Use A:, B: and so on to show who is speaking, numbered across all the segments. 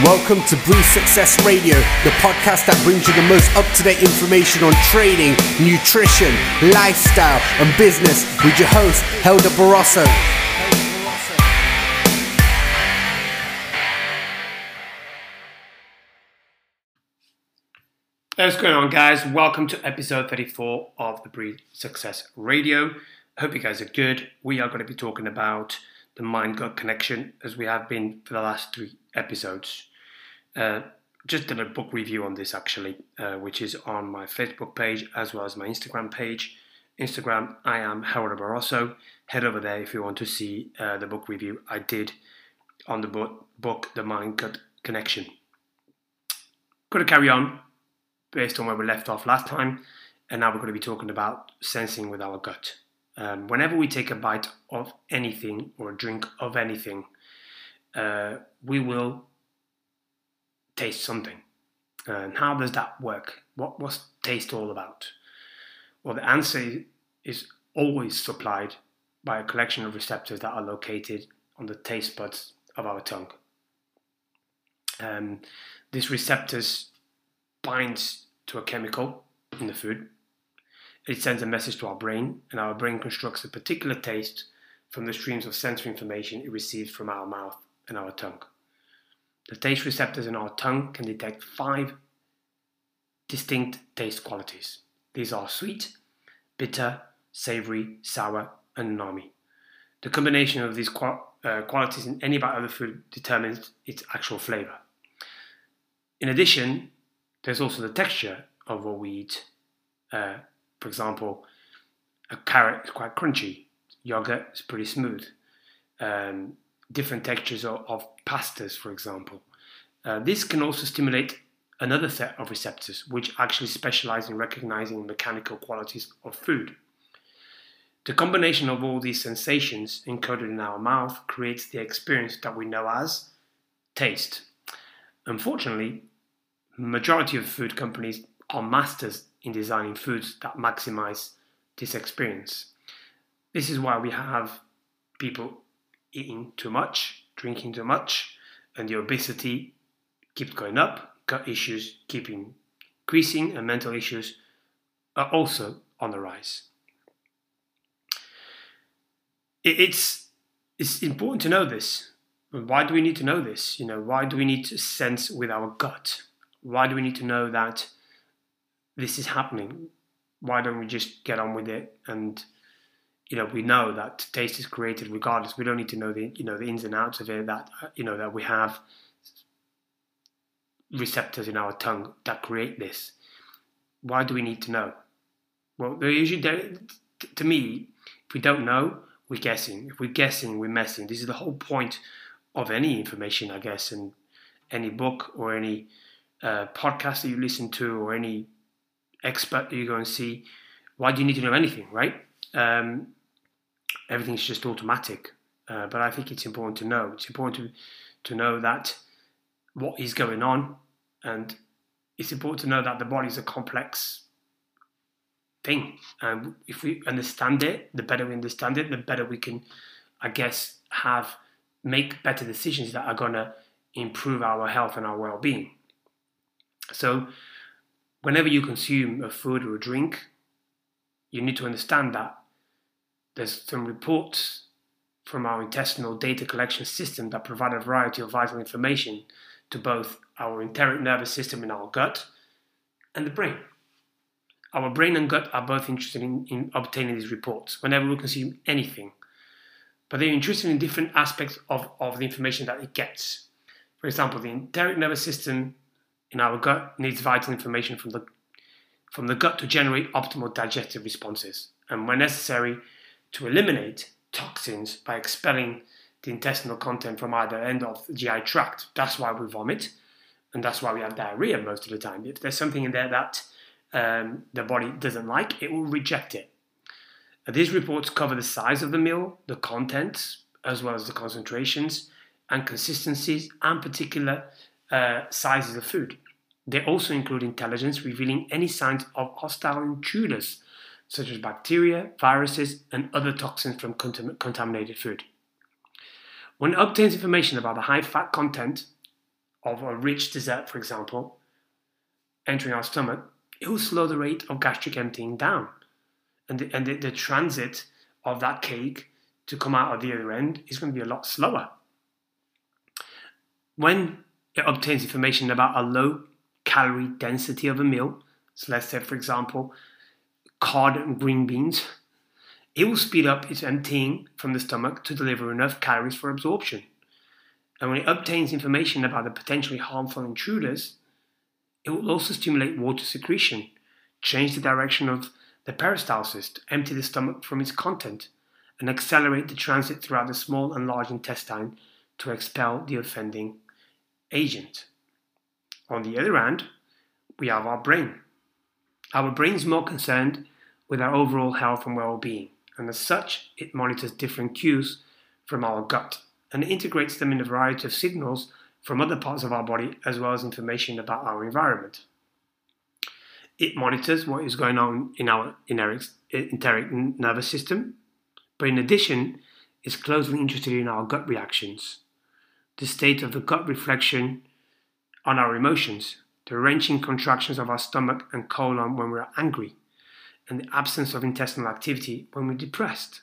A: Welcome to Breathe Success Radio, the podcast that brings you the most up to date information on training, nutrition, lifestyle, and business with your host, Helder Barroso.
B: What's going on, guys? Welcome to episode 34 of the Breathe Success Radio. Hope you guys are good. We are going to be talking about the mind gut connection as we have been for the last three episodes. Uh, just did a book review on this actually, uh, which is on my Facebook page as well as my Instagram page. Instagram, I am Helder Barroso. Head over there if you want to see uh, the book review I did on the book, book The Mind Gut Connection. Going to carry on based on where we left off last time, and now we're going to be talking about sensing with our gut. Um, whenever we take a bite of anything or a drink of anything, uh, we will taste something. And how does that work? What was taste all about? Well, the answer is always supplied by a collection of receptors that are located on the taste buds of our tongue. Um, these receptors binds to a chemical in the food. It sends a message to our brain, and our brain constructs a particular taste from the streams of sensory information it receives from our mouth and our tongue. The taste receptors in our tongue can detect five distinct taste qualities. These are sweet, bitter, savory, sour, and umami. The combination of these qual- uh, qualities in any bite of the food determines its actual flavor. In addition, there's also the texture of what we eat. Uh, for example, a carrot is quite crunchy, yogurt is pretty smooth. Um, different textures of, of pastas, for example. Uh, this can also stimulate another set of receptors, which actually specialize in recognizing mechanical qualities of food. The combination of all these sensations encoded in our mouth creates the experience that we know as taste. Unfortunately, majority of food companies are masters in designing foods that maximize this experience. This is why we have people eating too much, drinking too much, and the obesity keeps going up, gut issues keep increasing, and mental issues are also on the rise. It's, it's important to know this. Why do we need to know this? You know, why do we need to sense with our gut? Why do we need to know that this is happening? Why don't we just get on with it and you know we know that taste is created regardless. We don't need to know the you know the ins and outs of it. That you know that we have receptors in our tongue that create this. Why do we need to know? Well, they usually to me, if we don't know, we're guessing. If we're guessing, we're messing. This is the whole point of any information, I guess, and any book or any uh, podcast that you listen to or any expert that you go and see. Why do you need to know anything, right? Um, everything's just automatic. Uh, but I think it's important to know. It's important to, to know that what is going on, and it's important to know that the body is a complex thing. And if we understand it, the better we understand it, the better we can, I guess, have make better decisions that are going to improve our health and our well-being. So, whenever you consume a food or a drink, you need to understand that there's some reports from our intestinal data collection system that provide a variety of vital information to both our enteric nervous system in our gut and the brain. Our brain and gut are both interested in, in obtaining these reports whenever we consume anything, but they're interested in different aspects of, of the information that it gets. For example, the enteric nervous system in our gut needs vital information from the, from the gut to generate optimal digestive responses, and when necessary, to eliminate toxins by expelling the intestinal content from either end of the GI tract. That's why we vomit, and that's why we have diarrhea most of the time. If there's something in there that um, the body doesn't like, it will reject it. these reports cover the size of the meal, the contents, as well as the concentrations and consistencies and particular uh, sizes of food. They also include intelligence revealing any signs of hostile intruders, such as bacteria, viruses, and other toxins from contam- contaminated food. When it obtains information about the high fat content of a rich dessert, for example, entering our stomach, it will slow the rate of gastric emptying down. And the, and the, the transit of that cake to come out of the other end is going to be a lot slower. When it obtains information about a low calorie density of a meal, so let's say, for example, cod and green beans, it will speed up its emptying from the stomach to deliver enough calories for absorption. And when it obtains information about the potentially harmful intruders, it will also stimulate water secretion, change the direction of the peristalsis to empty the stomach from its content, and accelerate the transit throughout the small and large intestine to expel the offending agent. On the other hand, we have our brain. Our brain is more concerned with our overall health and well being, and as such, it monitors different cues from our gut and integrates them in a variety of signals from other parts of our body as well as information about our environment. It monitors what is going on in our enteric nervous system, but in addition, is closely interested in our gut reactions, the state of the gut reflection on our emotions, the wrenching contractions of our stomach and colon when we're angry, and the absence of intestinal activity when we're depressed.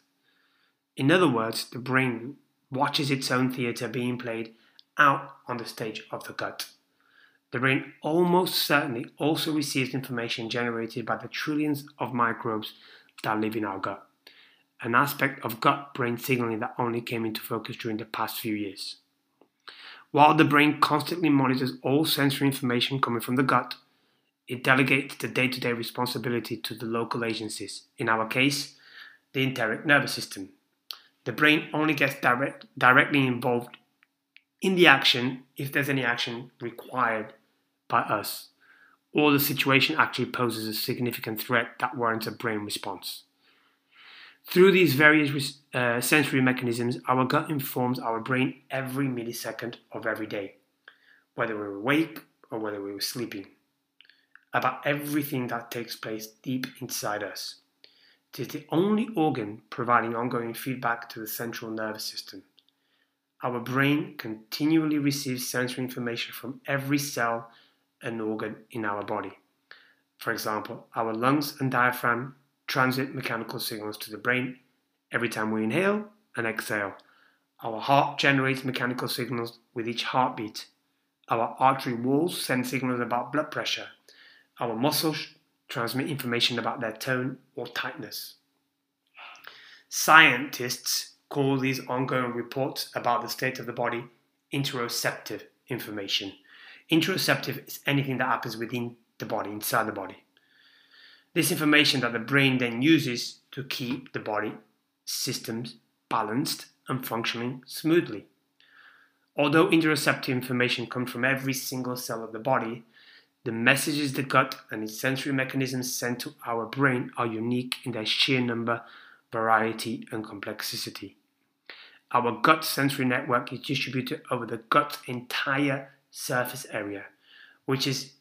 B: In other words, the brain watches its own theatre being played out on the stage of the gut. The brain almost certainly also receives information generated by the trillions of microbes that live in our gut, an aspect of gut brain signaling that only came into focus during the past few years. While the brain constantly monitors all sensory information coming from the gut, it delegates the day to day responsibility to the local agencies, in our case, the enteric nervous system. The brain only gets direct, directly involved in the action if there's any action required by us, or the situation actually poses a significant threat that warrants a brain response. Through these various uh, sensory mechanisms, our gut informs our brain every millisecond of every day, whether we're awake or whether we were sleeping, about everything that takes place deep inside us. It is the only organ providing ongoing feedback to the central nervous system. Our brain continually receives sensory information from every cell and organ in our body. For example, our lungs and diaphragm transmit mechanical signals to the brain every time we inhale and exhale. Our heart generates mechanical signals with each heartbeat. Our artery walls send signals about blood pressure. Our muscles transmit information about their tone or tightness. Scientists call these ongoing reports about the state of the body interoceptive information. Interoceptive is anything that happens within the body, inside the body. This information that the brain then uses to keep the body systems balanced and functioning smoothly. Although interoceptive information comes from every single cell of the body, the messages the gut and its sensory mechanisms send to our brain are unique in their sheer number, variety, and complexity. Our gut sensory network is distributed over the gut's entire surface area, which is,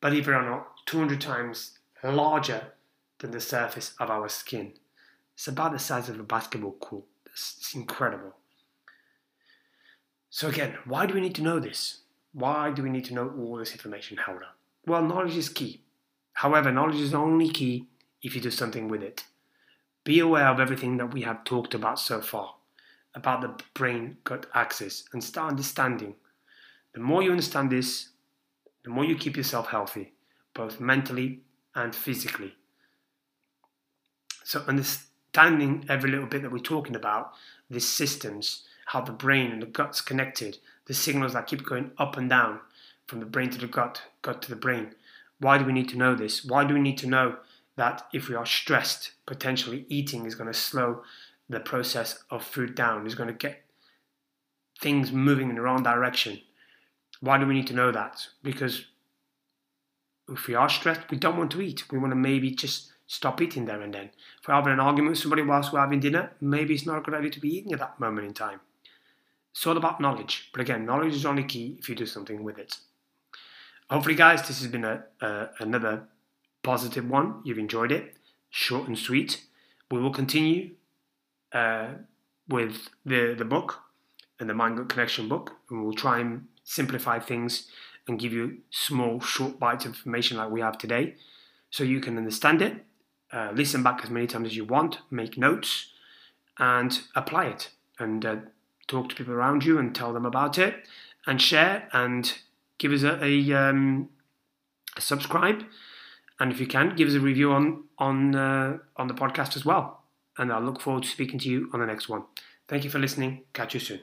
B: believe it or not, 200 times larger than the surface of our skin. It's about the size of a basketball court. It's incredible. So, again, why do we need to know this? Why do we need to know all this information, Helder? Well, knowledge is key. However, knowledge is only key if you do something with it. Be aware of everything that we have talked about so far, about the brain gut axis, and start understanding. The more you understand this, the more you keep yourself healthy, both mentally and physically. So, understanding every little bit that we're talking about, these systems, how the brain and the gut's connected, the signals that keep going up and down from the brain to the gut, gut to the brain. Why do we need to know this? Why do we need to know that if we are stressed, potentially eating is going to slow the process of food down, is going to get things moving in the wrong direction? Why do we need to know that? Because if we are stressed, we don't want to eat. We want to maybe just stop eating there and then. If we're having an argument with somebody whilst we're having dinner, maybe it's not a good idea to be eating at that moment in time. It's all about knowledge. But again, knowledge is only key if you do something with it. Hopefully, guys, this has been a, another positive one. You've enjoyed it. Short and sweet. We will continue uh, with the, the book and the Mind Connection book, and we'll try and simplify things and give you small, short bites of information like we have today so you can understand it, uh, listen back as many times as you want, make notes, and apply it. And uh, talk to people around you and tell them about it, and share and give us a, a, um, a subscribe. And if you can, give us a review on on uh, on the podcast as well. And I look forward to speaking to you on the next one. Thank you for listening. Catch you soon.